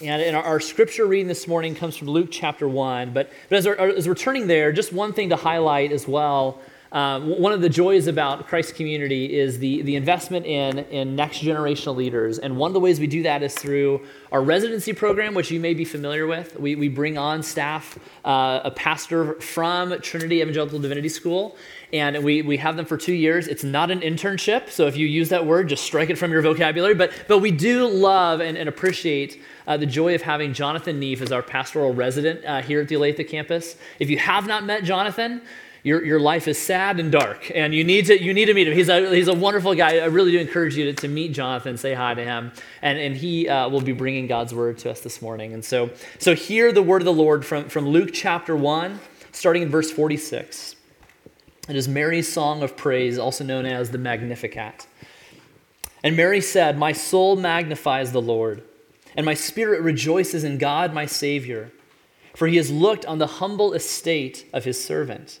And our, our, scripture reading this morning comes from Luke chapter 1. But, but as, as we're turning there, just one thing to highlight as well. Um, one of the joys about Christ community is the, the investment in, in next generational leaders. And one of the ways we do that is through our residency program, which you may be familiar with. We, we bring on staff, uh, a pastor from Trinity Evangelical Divinity School, and we, we have them for two years. It's not an internship, so if you use that word, just strike it from your vocabulary. But, but we do love and, and appreciate uh, the joy of having Jonathan Neef as our pastoral resident uh, here at the Olathe campus. If you have not met Jonathan, your, your life is sad and dark, and you need to, you need to meet him. He's a, he's a wonderful guy. I really do encourage you to, to meet Jonathan, say hi to him, and, and he uh, will be bringing God's word to us this morning. And so, so hear the word of the Lord from, from Luke chapter 1, starting in verse 46. It is Mary's song of praise, also known as the Magnificat. And Mary said, My soul magnifies the Lord, and my spirit rejoices in God my Savior, for he has looked on the humble estate of his servant.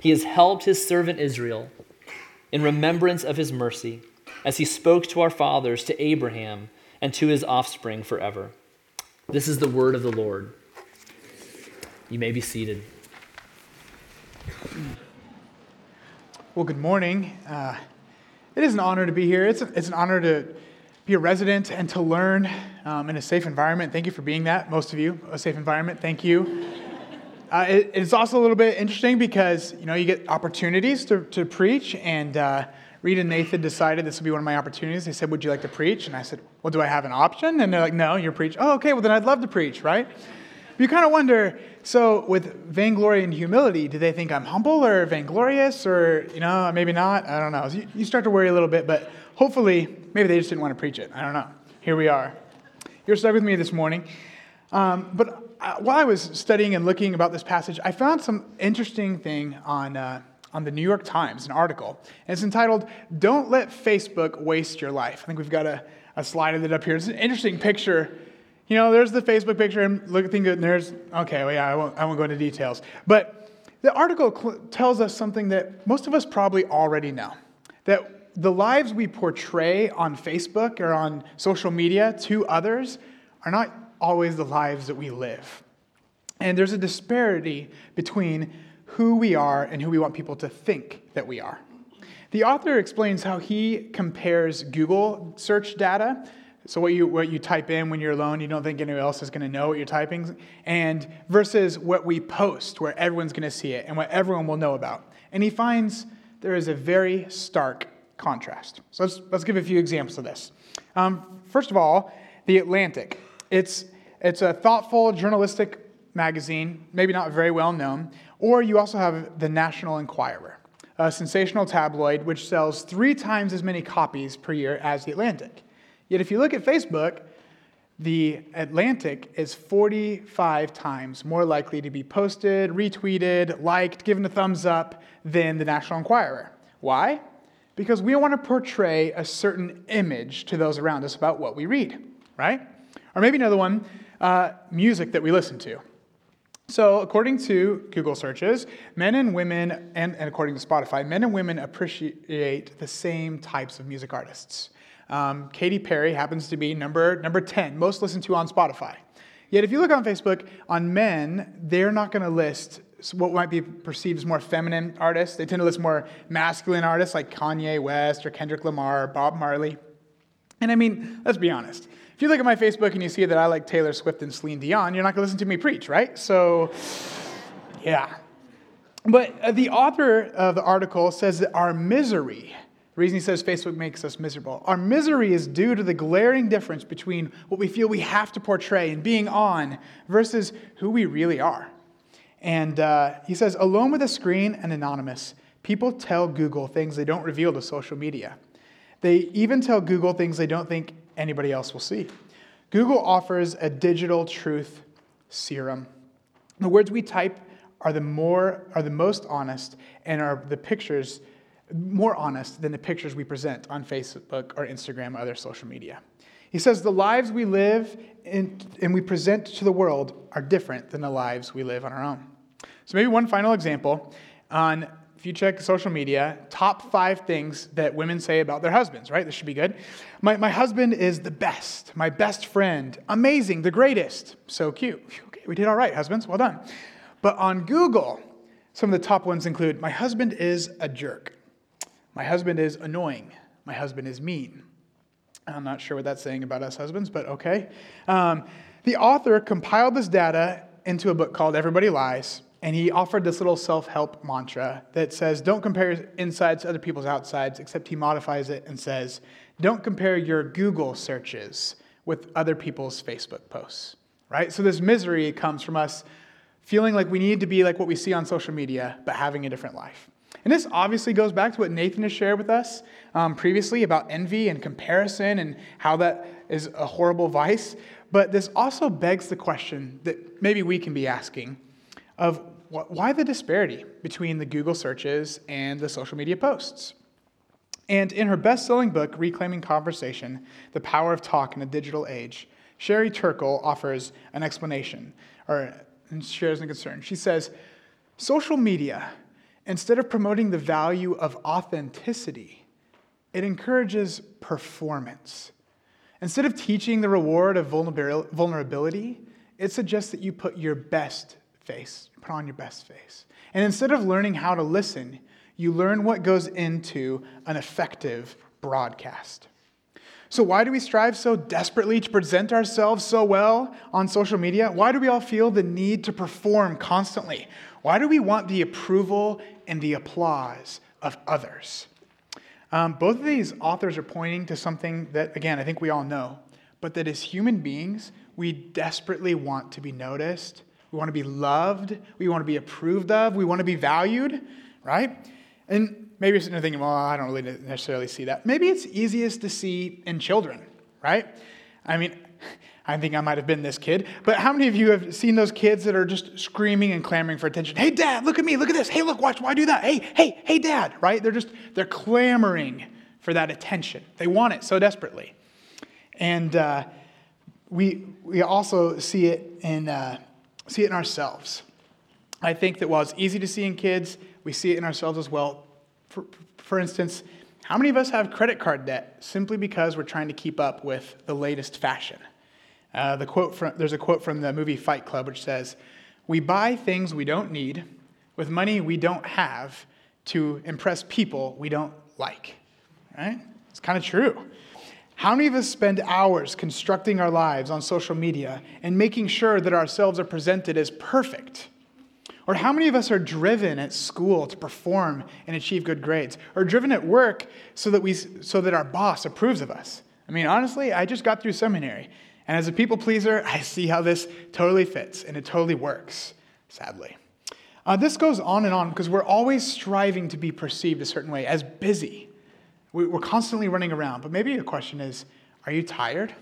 He has helped his servant Israel in remembrance of his mercy, as he spoke to our fathers, to Abraham, and to his offspring forever. This is the word of the Lord. You may be seated. Well, good morning. Uh, it is an honor to be here. It's, a, it's an honor to be a resident and to learn um, in a safe environment. Thank you for being that, most of you. A safe environment. Thank you. Uh, it, it's also a little bit interesting because you know you get opportunities to, to preach, and uh, Reed and Nathan decided this would be one of my opportunities. They said, "Would you like to preach?" And I said, "Well, do I have an option?" And they're like, "No, you're preach." Oh, okay. Well, then I'd love to preach, right? You kind of wonder. So, with vainglory and humility, do they think I'm humble or vainglorious, or you know, maybe not? I don't know. You, you start to worry a little bit, but hopefully, maybe they just didn't want to preach it. I don't know. Here we are. You're stuck with me this morning. Um, but while I was studying and looking about this passage, I found some interesting thing on, uh, on the New York Times, an article. And it's entitled, Don't Let Facebook Waste Your Life. I think we've got a, a slide of it up here. It's an interesting picture. You know, there's the Facebook picture, and look at the and there's, okay, well, yeah, I won't, I won't go into details. But the article cl- tells us something that most of us probably already know that the lives we portray on Facebook or on social media to others are not always the lives that we live. And there's a disparity between who we are and who we want people to think that we are. The author explains how he compares Google search data. So, what you, what you type in when you're alone, you don't think anyone else is going to know what you're typing, and versus what we post, where everyone's going to see it and what everyone will know about. And he finds there is a very stark contrast. So, let's, let's give a few examples of this. Um, first of all, The Atlantic. It's it's a thoughtful journalistic magazine, maybe not very well known. Or you also have the National Enquirer, a sensational tabloid which sells three times as many copies per year as the Atlantic. Yet if you look at Facebook, the Atlantic is 45 times more likely to be posted, retweeted, liked, given a thumbs up than the National Enquirer. Why? Because we want to portray a certain image to those around us about what we read, right? Or maybe another one uh, music that we listen to. So, according to Google searches, men and women, and, and, according to Spotify, men and women appreciate the same types of music artists. Um, Katy Perry happens to be number, number 10, most listened to on Spotify. Yet, if you look on Facebook, on men, they're not going to list what might be perceived as more feminine artists. They tend to list more masculine artists like Kanye West or Kendrick Lamar, or Bob Marley. And I mean, let's be honest. If you look at my Facebook and you see that I like Taylor Swift and Celine Dion, you're not going to listen to me preach, right? So, yeah. But uh, the author of the article says that our misery, the reason he says Facebook makes us miserable, our misery is due to the glaring difference between what we feel we have to portray and being on versus who we really are. And uh, he says, alone with a screen and anonymous, people tell Google things they don't reveal to social media. They even tell Google things they don't think anybody else will see. Google offers a digital truth serum. The words we type are the more are the most honest and are the pictures more honest than the pictures we present on Facebook or Instagram or other social media. He says the lives we live in, and we present to the world are different than the lives we live on our own. So, maybe one final example on if you check social media, top five things that women say about their husbands, right? This should be good. My, my husband is the best, my best friend, amazing, the greatest. So cute. Okay, we did all right, husbands. Well done. But on Google, some of the top ones include My husband is a jerk. My husband is annoying. My husband is mean. I'm not sure what that's saying about us husbands, but okay. Um, the author compiled this data into a book called Everybody Lies, and he offered this little self help mantra that says, Don't compare insides to other people's outsides, except he modifies it and says, Don't compare your Google searches with other people's Facebook posts, right? So this misery comes from us feeling like we need to be like what we see on social media, but having a different life. And this obviously goes back to what Nathan has shared with us um, previously about envy and comparison and how that is a horrible vice. But this also begs the question that maybe we can be asking of why the disparity between the Google searches and the social media posts? And in her best selling book, Reclaiming Conversation The Power of Talk in a Digital Age, Sherry Turkle offers an explanation or shares a concern. She says, Social media, instead of promoting the value of authenticity, it encourages performance. Instead of teaching the reward of vulnerability, it suggests that you put your best face, put on your best face. And instead of learning how to listen, you learn what goes into an effective broadcast. So, why do we strive so desperately to present ourselves so well on social media? Why do we all feel the need to perform constantly? Why do we want the approval and the applause of others? Um, both of these authors are pointing to something that, again, I think we all know, but that as human beings, we desperately want to be noticed we want to be loved. We want to be approved of. We want to be valued, right? And maybe you're sitting there thinking, well, I don't really necessarily see that. Maybe it's easiest to see in children, right? I mean, I think I might have been this kid, but how many of you have seen those kids that are just screaming and clamoring for attention? Hey, dad, look at me, look at this. Hey, look, watch, why do that? Hey, hey, hey, dad, right? They're just, they're clamoring for that attention. They want it so desperately. And uh, we, we also see it in, uh, see it in ourselves. I think that while it's easy to see in kids, we see it in ourselves as well. For, for instance, how many of us have credit card debt simply because we're trying to keep up with the latest fashion? Uh, the quote from, there's a quote from the movie Fight Club which says, We buy things we don't need with money we don't have to impress people we don't like. Right? It's kind of true. How many of us spend hours constructing our lives on social media and making sure that ourselves are presented as perfect? Or how many of us are driven at school to perform and achieve good grades? Or driven at work so that, we, so that our boss approves of us? I mean, honestly, I just got through seminary. And as a people pleaser, I see how this totally fits and it totally works, sadly. Uh, this goes on and on because we're always striving to be perceived a certain way as busy, we're constantly running around. But maybe the question is are you tired?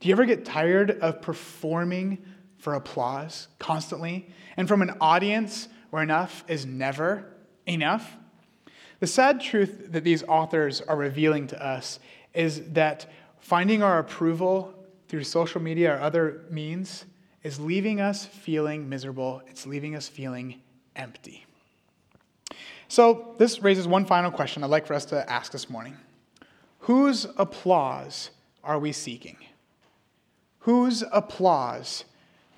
Do you ever get tired of performing for applause constantly and from an audience where enough is never enough? The sad truth that these authors are revealing to us is that finding our approval through social media or other means is leaving us feeling miserable. It's leaving us feeling empty. So, this raises one final question I'd like for us to ask this morning Whose applause are we seeking? Whose applause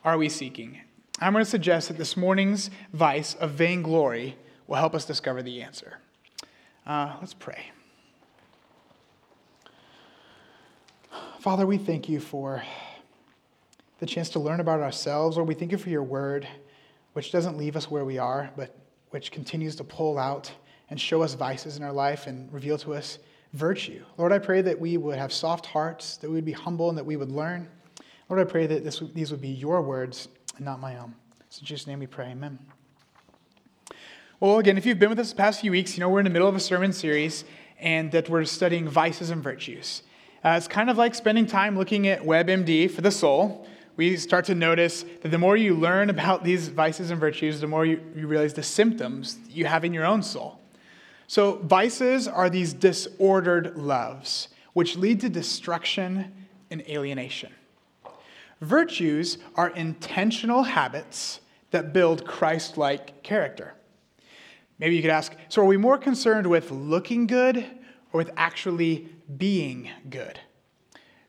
are we seeking? I'm going to suggest that this morning's vice of vainglory will help us discover the answer. Uh, let's pray. Father, we thank you for the chance to learn about ourselves, or we thank you for your word, which doesn't leave us where we are, but which continues to pull out and show us vices in our life and reveal to us virtue. Lord, I pray that we would have soft hearts, that we would be humble, and that we would learn. Lord, I pray that this, these would be your words and not my own. So in Jesus' name we pray, amen. Well, again, if you've been with us the past few weeks, you know we're in the middle of a sermon series and that we're studying vices and virtues. Uh, it's kind of like spending time looking at WebMD for the soul. We start to notice that the more you learn about these vices and virtues, the more you, you realize the symptoms you have in your own soul. So, vices are these disordered loves, which lead to destruction and alienation. Virtues are intentional habits that build Christ like character. Maybe you could ask so, are we more concerned with looking good or with actually being good?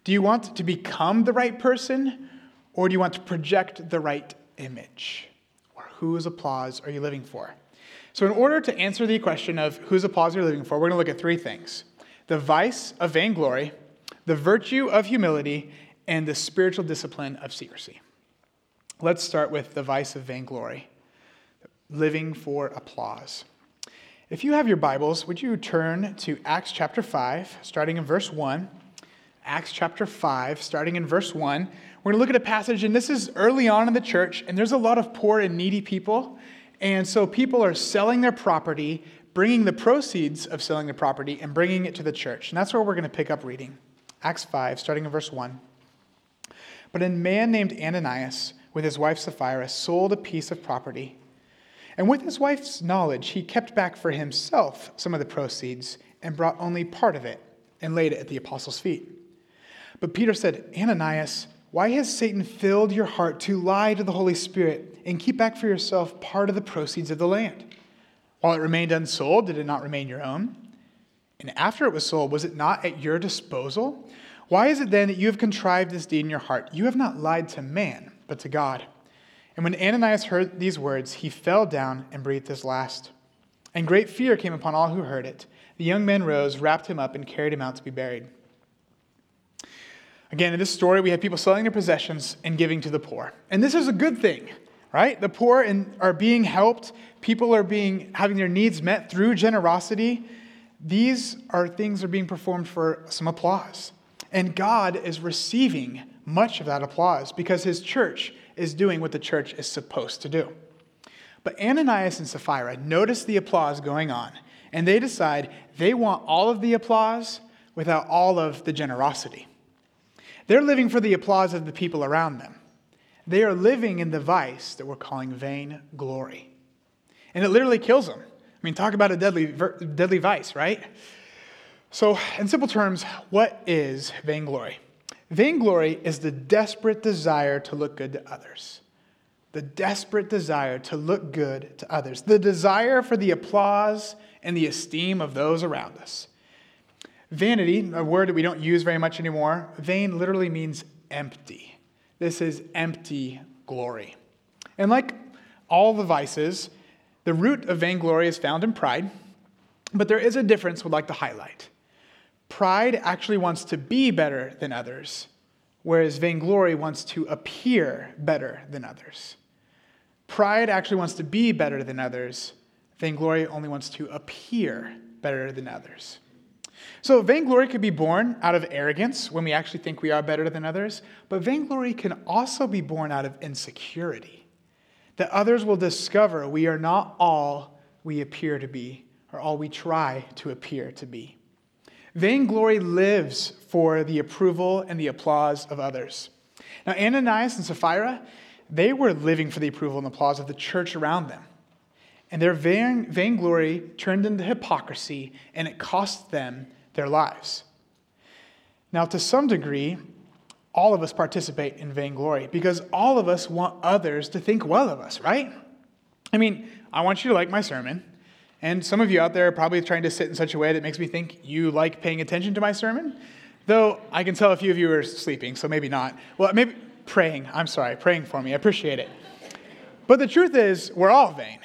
Do you want to become the right person or do you want to project the right image? Or whose applause are you living for? So, in order to answer the question of whose applause you're living for, we're going to look at three things the vice of vainglory, the virtue of humility, and the spiritual discipline of secrecy. Let's start with the vice of vainglory, living for applause. If you have your Bibles, would you turn to Acts chapter 5, starting in verse 1? Acts chapter 5, starting in verse 1. We're going to look at a passage, and this is early on in the church, and there's a lot of poor and needy people. And so people are selling their property, bringing the proceeds of selling the property, and bringing it to the church. And that's where we're going to pick up reading. Acts 5, starting in verse 1. But a man named Ananias, with his wife Sapphira, sold a piece of property. And with his wife's knowledge, he kept back for himself some of the proceeds and brought only part of it and laid it at the apostles' feet. But Peter said, Ananias, why has Satan filled your heart to lie to the Holy Spirit and keep back for yourself part of the proceeds of the land? While it remained unsold, did it not remain your own? And after it was sold, was it not at your disposal? Why is it then that you have contrived this deed in your heart? You have not lied to man, but to God. And when Ananias heard these words, he fell down and breathed his last. And great fear came upon all who heard it. The young men rose, wrapped him up, and carried him out to be buried. Again, in this story, we have people selling their possessions and giving to the poor. And this is a good thing, right? The poor are being helped, people are being having their needs met through generosity. These are things that are being performed for some applause. And God is receiving much of that applause because his church is doing what the church is supposed to do. But Ananias and Sapphira notice the applause going on, and they decide they want all of the applause without all of the generosity. They're living for the applause of the people around them. They are living in the vice that we're calling vain glory. And it literally kills them. I mean, talk about a deadly, deadly vice, right? So, in simple terms, what is vainglory? Vainglory is the desperate desire to look good to others. The desperate desire to look good to others. The desire for the applause and the esteem of those around us. Vanity, a word that we don't use very much anymore, vain literally means empty. This is empty glory. And like all the vices, the root of vainglory is found in pride, but there is a difference we'd like to highlight. Pride actually wants to be better than others, whereas vainglory wants to appear better than others. Pride actually wants to be better than others, vainglory only wants to appear better than others. So, vainglory could be born out of arrogance when we actually think we are better than others, but vainglory can also be born out of insecurity. That others will discover we are not all we appear to be, or all we try to appear to be. Vainglory lives for the approval and the applause of others. Now, Ananias and Sapphira, they were living for the approval and applause of the church around them. And their vain, vainglory turned into hypocrisy, and it cost them their lives. Now, to some degree, all of us participate in vainglory because all of us want others to think well of us, right? I mean, I want you to like my sermon. And some of you out there are probably trying to sit in such a way that makes me think you like paying attention to my sermon. Though I can tell a few of you are sleeping, so maybe not. Well, maybe praying. I'm sorry, praying for me. I appreciate it. But the truth is, we're all vain.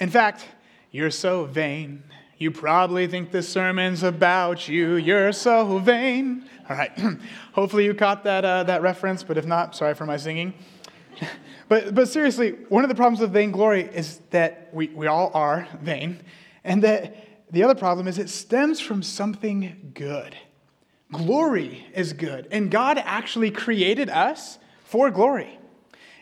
In fact, you're so vain you probably think this sermon's about you. You're so vain. All right. Hopefully you caught that, uh, that reference, but if not, sorry for my singing. but, but seriously, one of the problems with vainglory is that we, we all are vain, and that the other problem is it stems from something good. Glory is good, and God actually created us for glory.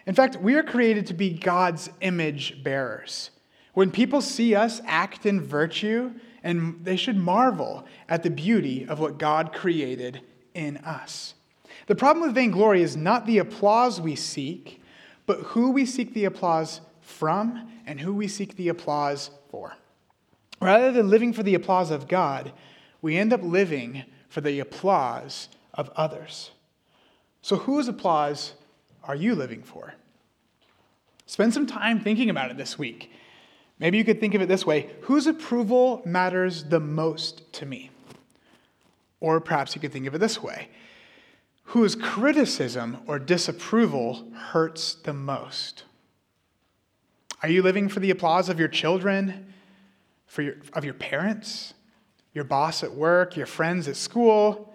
In fact, we are created to be God's image bearers. When people see us act in virtue, and they should marvel at the beauty of what God created in us. The problem with vainglory is not the applause we seek, but who we seek the applause from and who we seek the applause for. Rather than living for the applause of God, we end up living for the applause of others. So, whose applause are you living for? Spend some time thinking about it this week. Maybe you could think of it this way whose approval matters the most to me? Or perhaps you could think of it this way whose criticism or disapproval hurts the most? Are you living for the applause of your children, for your, of your parents, your boss at work, your friends at school,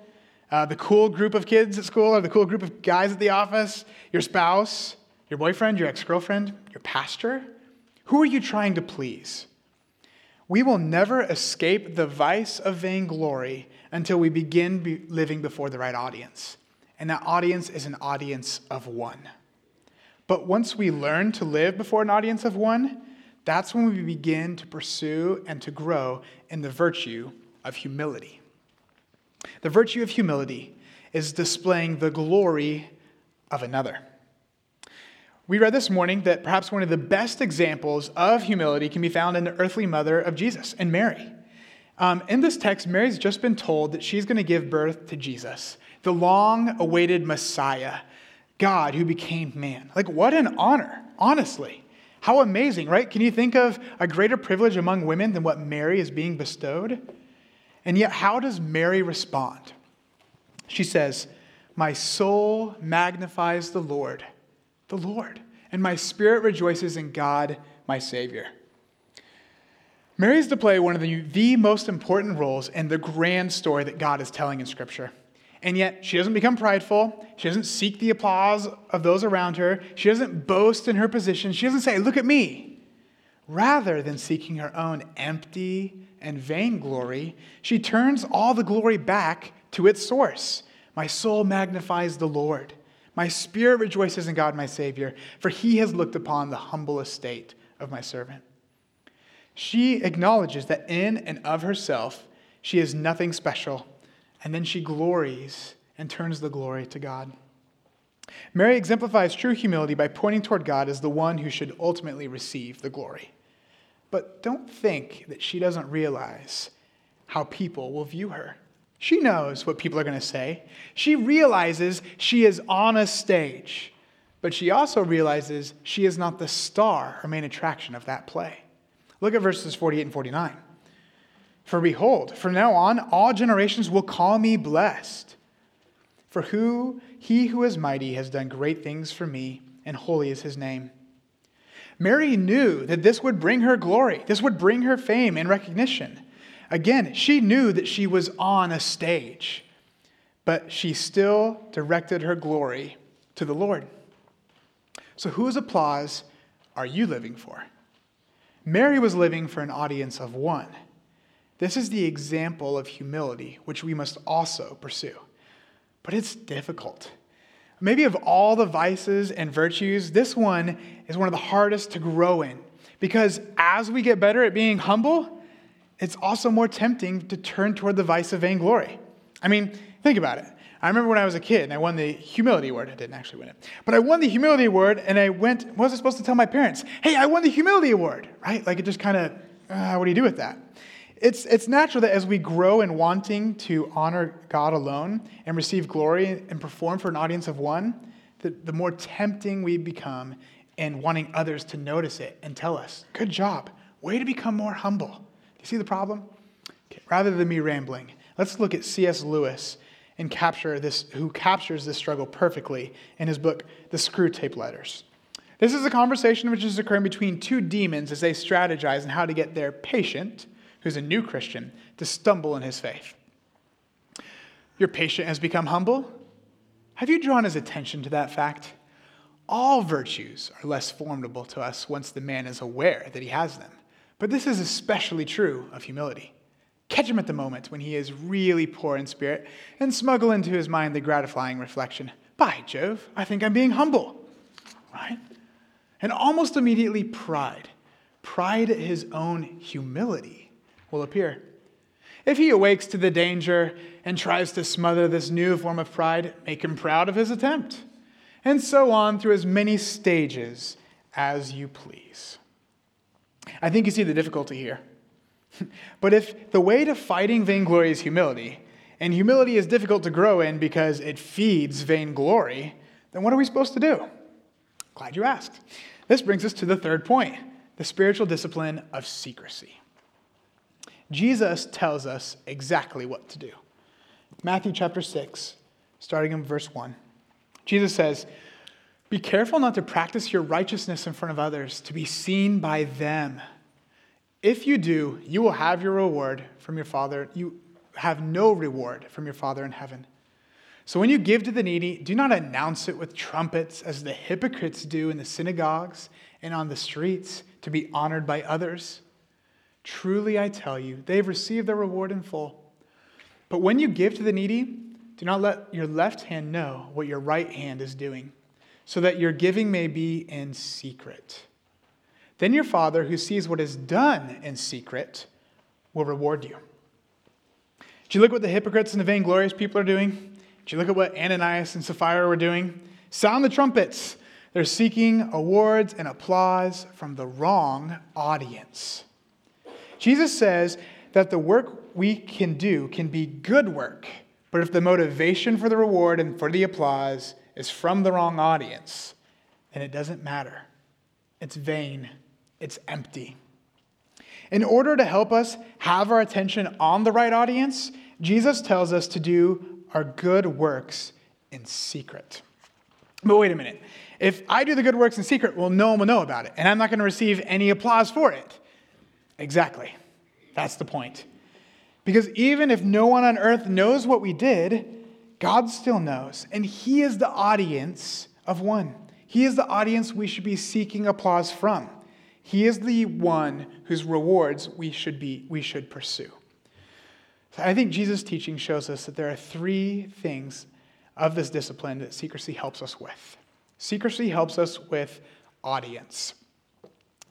uh, the cool group of kids at school, or the cool group of guys at the office, your spouse, your boyfriend, your ex girlfriend, your pastor? Who are you trying to please? We will never escape the vice of vainglory until we begin be living before the right audience. And that audience is an audience of one. But once we learn to live before an audience of one, that's when we begin to pursue and to grow in the virtue of humility. The virtue of humility is displaying the glory of another. We read this morning that perhaps one of the best examples of humility can be found in the earthly mother of Jesus, in Mary. Um, in this text, Mary's just been told that she's going to give birth to Jesus, the long awaited Messiah, God who became man. Like, what an honor, honestly. How amazing, right? Can you think of a greater privilege among women than what Mary is being bestowed? And yet, how does Mary respond? She says, My soul magnifies the Lord the Lord, and my spirit rejoices in God, my Savior. Mary is to play one of the, the most important roles in the grand story that God is telling in Scripture. And yet, she doesn't become prideful. She doesn't seek the applause of those around her. She doesn't boast in her position. She doesn't say, Look at me. Rather than seeking her own empty and vain glory, she turns all the glory back to its source. My soul magnifies the Lord. My spirit rejoices in God, my Savior, for he has looked upon the humble estate of my servant. She acknowledges that in and of herself, she is nothing special, and then she glories and turns the glory to God. Mary exemplifies true humility by pointing toward God as the one who should ultimately receive the glory. But don't think that she doesn't realize how people will view her. She knows what people are going to say. She realizes she is on a stage, but she also realizes she is not the star or main attraction of that play. Look at verses 48 and 49. For behold, from now on, all generations will call me blessed. For who he who is mighty has done great things for me, and holy is his name. Mary knew that this would bring her glory, this would bring her fame and recognition. Again, she knew that she was on a stage, but she still directed her glory to the Lord. So, whose applause are you living for? Mary was living for an audience of one. This is the example of humility, which we must also pursue. But it's difficult. Maybe of all the vices and virtues, this one is one of the hardest to grow in. Because as we get better at being humble, it's also more tempting to turn toward the vice of vainglory. I mean, think about it. I remember when I was a kid and I won the humility award. I didn't actually win it. But I won the humility award and I went, what was I supposed to tell my parents? Hey, I won the humility award, right? Like it just kind of, uh, what do you do with that? It's, it's natural that as we grow in wanting to honor God alone and receive glory and perform for an audience of one, the, the more tempting we become in wanting others to notice it and tell us, good job, way to become more humble. You see the problem? Okay, rather than me rambling, let's look at C.S. Lewis and capture this, who captures this struggle perfectly in his book, The Screwtape Letters. This is a conversation which is occurring between two demons as they strategize on how to get their patient, who's a new Christian, to stumble in his faith. Your patient has become humble. Have you drawn his attention to that fact? All virtues are less formidable to us once the man is aware that he has them. But this is especially true of humility. Catch him at the moment when he is really poor in spirit and smuggle into his mind the gratifying reflection By Jove, I think I'm being humble. Right? And almost immediately, pride, pride at his own humility, will appear. If he awakes to the danger and tries to smother this new form of pride, make him proud of his attempt. And so on through as many stages as you please. I think you see the difficulty here. but if the way to fighting vainglory is humility, and humility is difficult to grow in because it feeds vainglory, then what are we supposed to do? Glad you asked. This brings us to the third point the spiritual discipline of secrecy. Jesus tells us exactly what to do. Matthew chapter 6, starting in verse 1. Jesus says, Be careful not to practice your righteousness in front of others, to be seen by them. If you do, you will have your reward from your Father. You have no reward from your Father in heaven. So when you give to the needy, do not announce it with trumpets as the hypocrites do in the synagogues and on the streets to be honored by others. Truly, I tell you, they've received their reward in full. But when you give to the needy, do not let your left hand know what your right hand is doing, so that your giving may be in secret. Then your Father, who sees what is done in secret, will reward you. Do you look at what the hypocrites and the vainglorious people are doing? Do you look at what Ananias and Sapphira were doing? Sound the trumpets. They're seeking awards and applause from the wrong audience. Jesus says that the work we can do can be good work, but if the motivation for the reward and for the applause is from the wrong audience, then it doesn't matter. It's vain it's empty. In order to help us have our attention on the right audience, Jesus tells us to do our good works in secret. But wait a minute. If I do the good works in secret, well, no one will know about it, and I'm not going to receive any applause for it. Exactly. That's the point. Because even if no one on earth knows what we did, God still knows, and He is the audience of one. He is the audience we should be seeking applause from. He is the one whose rewards we should, be, we should pursue. I think Jesus' teaching shows us that there are three things of this discipline that secrecy helps us with. Secrecy helps us with audience.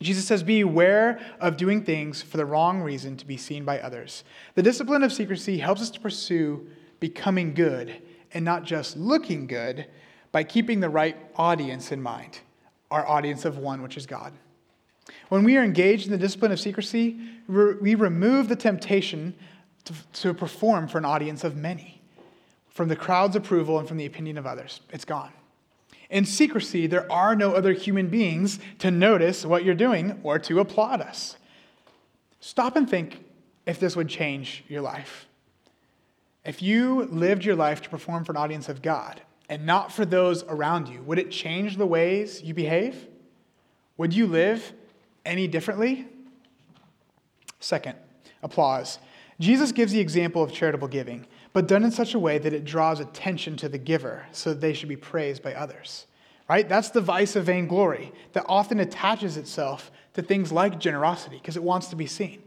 Jesus says, Beware of doing things for the wrong reason to be seen by others. The discipline of secrecy helps us to pursue becoming good and not just looking good by keeping the right audience in mind, our audience of one, which is God. When we are engaged in the discipline of secrecy, we remove the temptation to, to perform for an audience of many, from the crowd's approval and from the opinion of others. It's gone. In secrecy, there are no other human beings to notice what you're doing or to applaud us. Stop and think if this would change your life. If you lived your life to perform for an audience of God and not for those around you, would it change the ways you behave? Would you live any differently? Second, applause. Jesus gives the example of charitable giving, but done in such a way that it draws attention to the giver so that they should be praised by others. Right? That's the vice of vainglory that often attaches itself to things like generosity because it wants to be seen.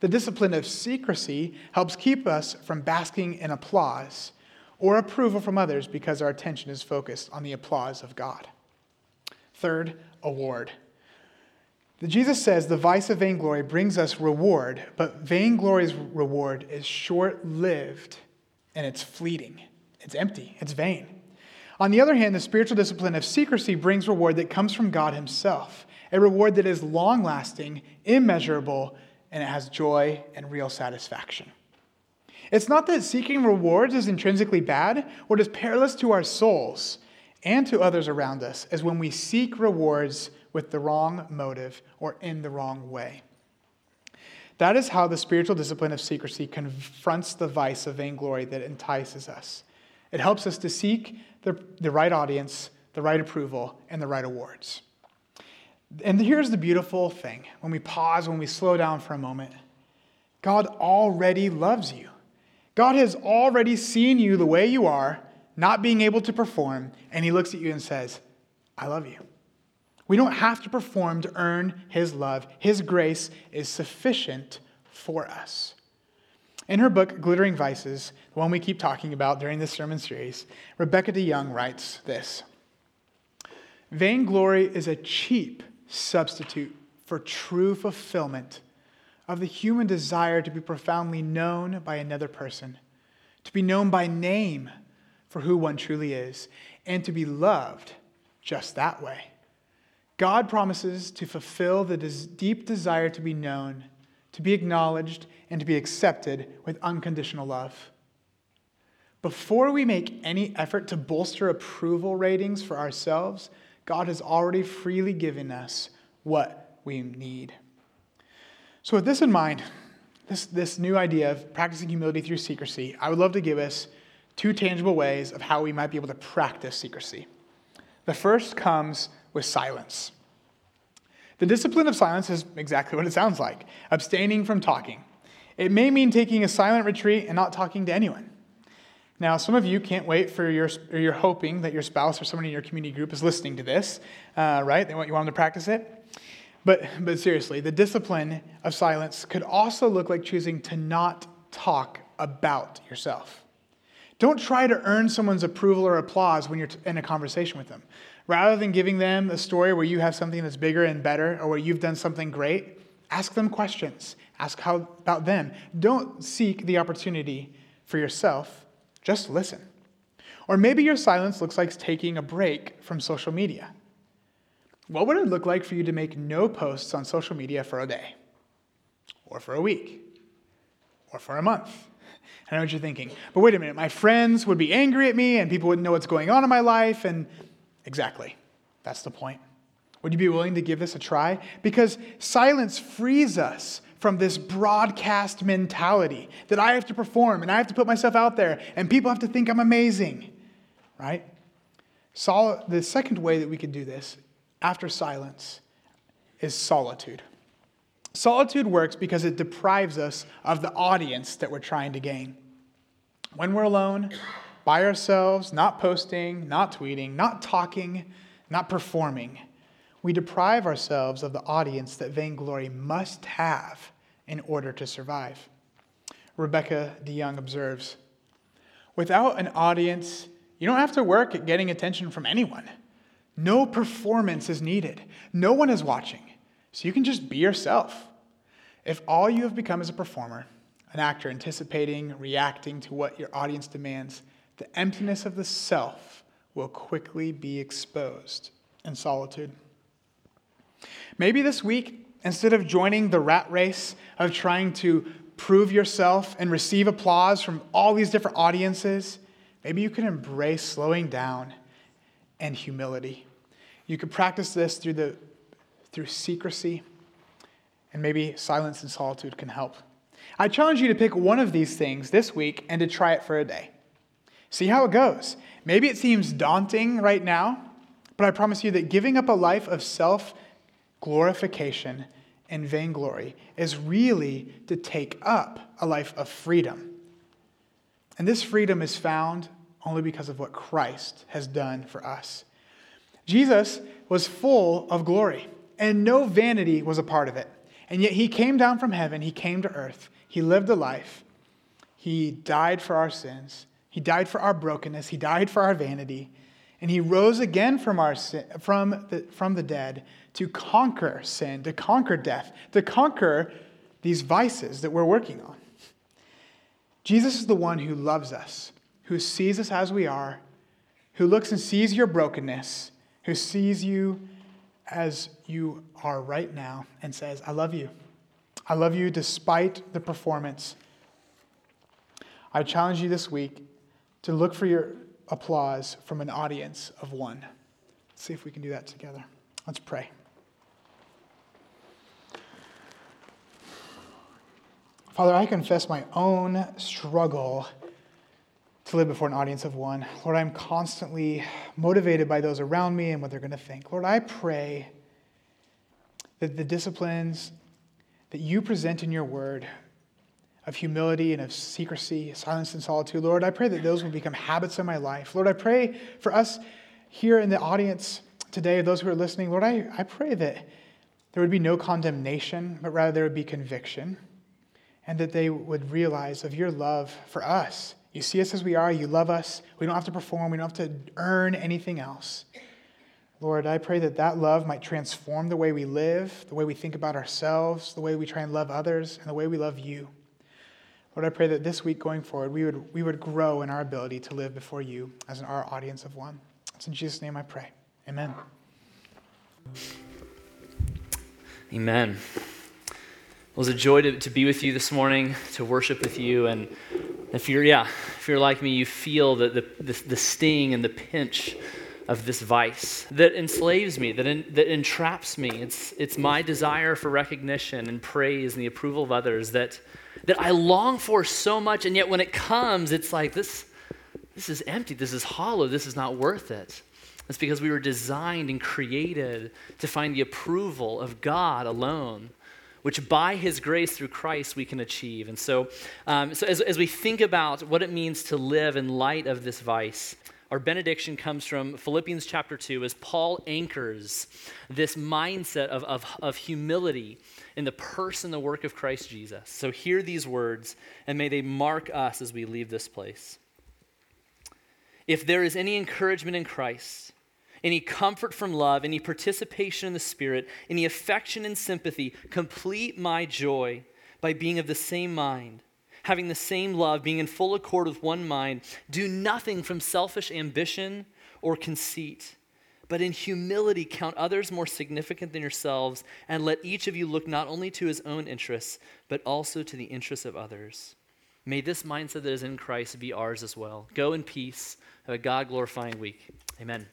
The discipline of secrecy helps keep us from basking in applause or approval from others because our attention is focused on the applause of God. Third, award. Jesus says the vice of vainglory brings us reward, but vainglory's reward is short lived and it's fleeting. It's empty, it's vain. On the other hand, the spiritual discipline of secrecy brings reward that comes from God Himself, a reward that is long lasting, immeasurable, and it has joy and real satisfaction. It's not that seeking rewards is intrinsically bad. What is perilous to our souls and to others around us is when we seek rewards with the wrong motive or in the wrong way. That is how the spiritual discipline of secrecy confronts the vice of vainglory that entices us. It helps us to seek the, the right audience, the right approval, and the right awards. And here's the beautiful thing when we pause, when we slow down for a moment God already loves you. God has already seen you the way you are, not being able to perform, and He looks at you and says, I love you. We don't have to perform to earn His love. His grace is sufficient for us. In her book, Glittering Vices, the one we keep talking about during this sermon series, Rebecca DeYoung writes this Vainglory is a cheap substitute for true fulfillment of the human desire to be profoundly known by another person, to be known by name for who one truly is, and to be loved just that way. God promises to fulfill the des- deep desire to be known, to be acknowledged, and to be accepted with unconditional love. Before we make any effort to bolster approval ratings for ourselves, God has already freely given us what we need. So, with this in mind, this, this new idea of practicing humility through secrecy, I would love to give us two tangible ways of how we might be able to practice secrecy. The first comes with silence. The discipline of silence is exactly what it sounds like abstaining from talking. It may mean taking a silent retreat and not talking to anyone. Now, some of you can't wait for your, or you're hoping that your spouse or someone in your community group is listening to this, uh, right? They want you want them to practice it. But, but seriously, the discipline of silence could also look like choosing to not talk about yourself. Don't try to earn someone's approval or applause when you're in a conversation with them. Rather than giving them a story where you have something that's bigger and better or where you've done something great, ask them questions. Ask how about them. Don't seek the opportunity for yourself just listen. Or maybe your silence looks like taking a break from social media. What would it look like for you to make no posts on social media for a day? Or for a week? Or for a month? I know what you're thinking. But wait a minute, my friends would be angry at me and people wouldn't know what's going on in my life. And exactly, that's the point. Would you be willing to give this a try? Because silence frees us from this broadcast mentality that I have to perform and I have to put myself out there and people have to think I'm amazing, right? Sol- the second way that we can do this after silence is solitude. Solitude works because it deprives us of the audience that we're trying to gain. When we're alone, by ourselves, not posting, not tweeting, not talking, not performing, we deprive ourselves of the audience that vainglory must have in order to survive. Rebecca DeYoung observes Without an audience, you don't have to work at getting attention from anyone. No performance is needed, no one is watching, so you can just be yourself. If all you have become is a performer, an actor anticipating, reacting to what your audience demands, the emptiness of the self will quickly be exposed in solitude. Maybe this week, instead of joining the rat race of trying to prove yourself and receive applause from all these different audiences, maybe you can embrace slowing down and humility. You could practice this through, the, through secrecy, and maybe silence and solitude can help. I challenge you to pick one of these things this week and to try it for a day. See how it goes. Maybe it seems daunting right now, but I promise you that giving up a life of self glorification and vainglory is really to take up a life of freedom. And this freedom is found only because of what Christ has done for us. Jesus was full of glory, and no vanity was a part of it. And yet he came down from heaven, he came to earth, he lived a life, he died for our sins, he died for our brokenness, he died for our vanity, and he rose again from, our sin, from, the, from the dead to conquer sin, to conquer death, to conquer these vices that we're working on. Jesus is the one who loves us, who sees us as we are, who looks and sees your brokenness, who sees you as you are right now and says, I love you. I love you despite the performance. I challenge you this week to look for your applause from an audience of one. Let's see if we can do that together. Let's pray. Father, I confess my own struggle to live before an audience of one. Lord, I'm constantly motivated by those around me and what they're going to think. Lord, I pray that the disciplines that you present in your word of humility and of secrecy, silence and solitude, Lord, I pray that those will become habits in my life. Lord, I pray for us here in the audience today, those who are listening, Lord, I, I pray that there would be no condemnation, but rather there would be conviction and that they would realize of your love for us. You see us as we are, you love us. We don't have to perform, we don't have to earn anything else. Lord, I pray that that love might transform the way we live, the way we think about ourselves, the way we try and love others, and the way we love you. Lord, I pray that this week going forward, we would, we would grow in our ability to live before you as our audience of one. It's in Jesus' name I pray. Amen. Amen. It was a joy to, to be with you this morning, to worship with you. And if you're, yeah, if you're like me, you feel the, the, the, the sting and the pinch of this vice that enslaves me, that, that entraps me. It's, it's my desire for recognition and praise and the approval of others that, that I long for so much, and yet when it comes, it's like this, this is empty, this is hollow, this is not worth it. It's because we were designed and created to find the approval of God alone, which by His grace through Christ we can achieve. And so, um, so as, as we think about what it means to live in light of this vice, our benediction comes from Philippians chapter 2 as Paul anchors this mindset of, of, of humility in the person, the work of Christ Jesus. So hear these words, and may they mark us as we leave this place. If there is any encouragement in Christ, any comfort from love, any participation in the Spirit, any affection and sympathy, complete my joy by being of the same mind having the same love, being in full accord with one mind, do nothing from selfish ambition or conceit, but in humility count others more significant than yourselves, and let each of you look not only to his own interests, but also to the interests of others. May this mindset that is in Christ be ours as well. Go in peace. Have a God glorifying week. Amen.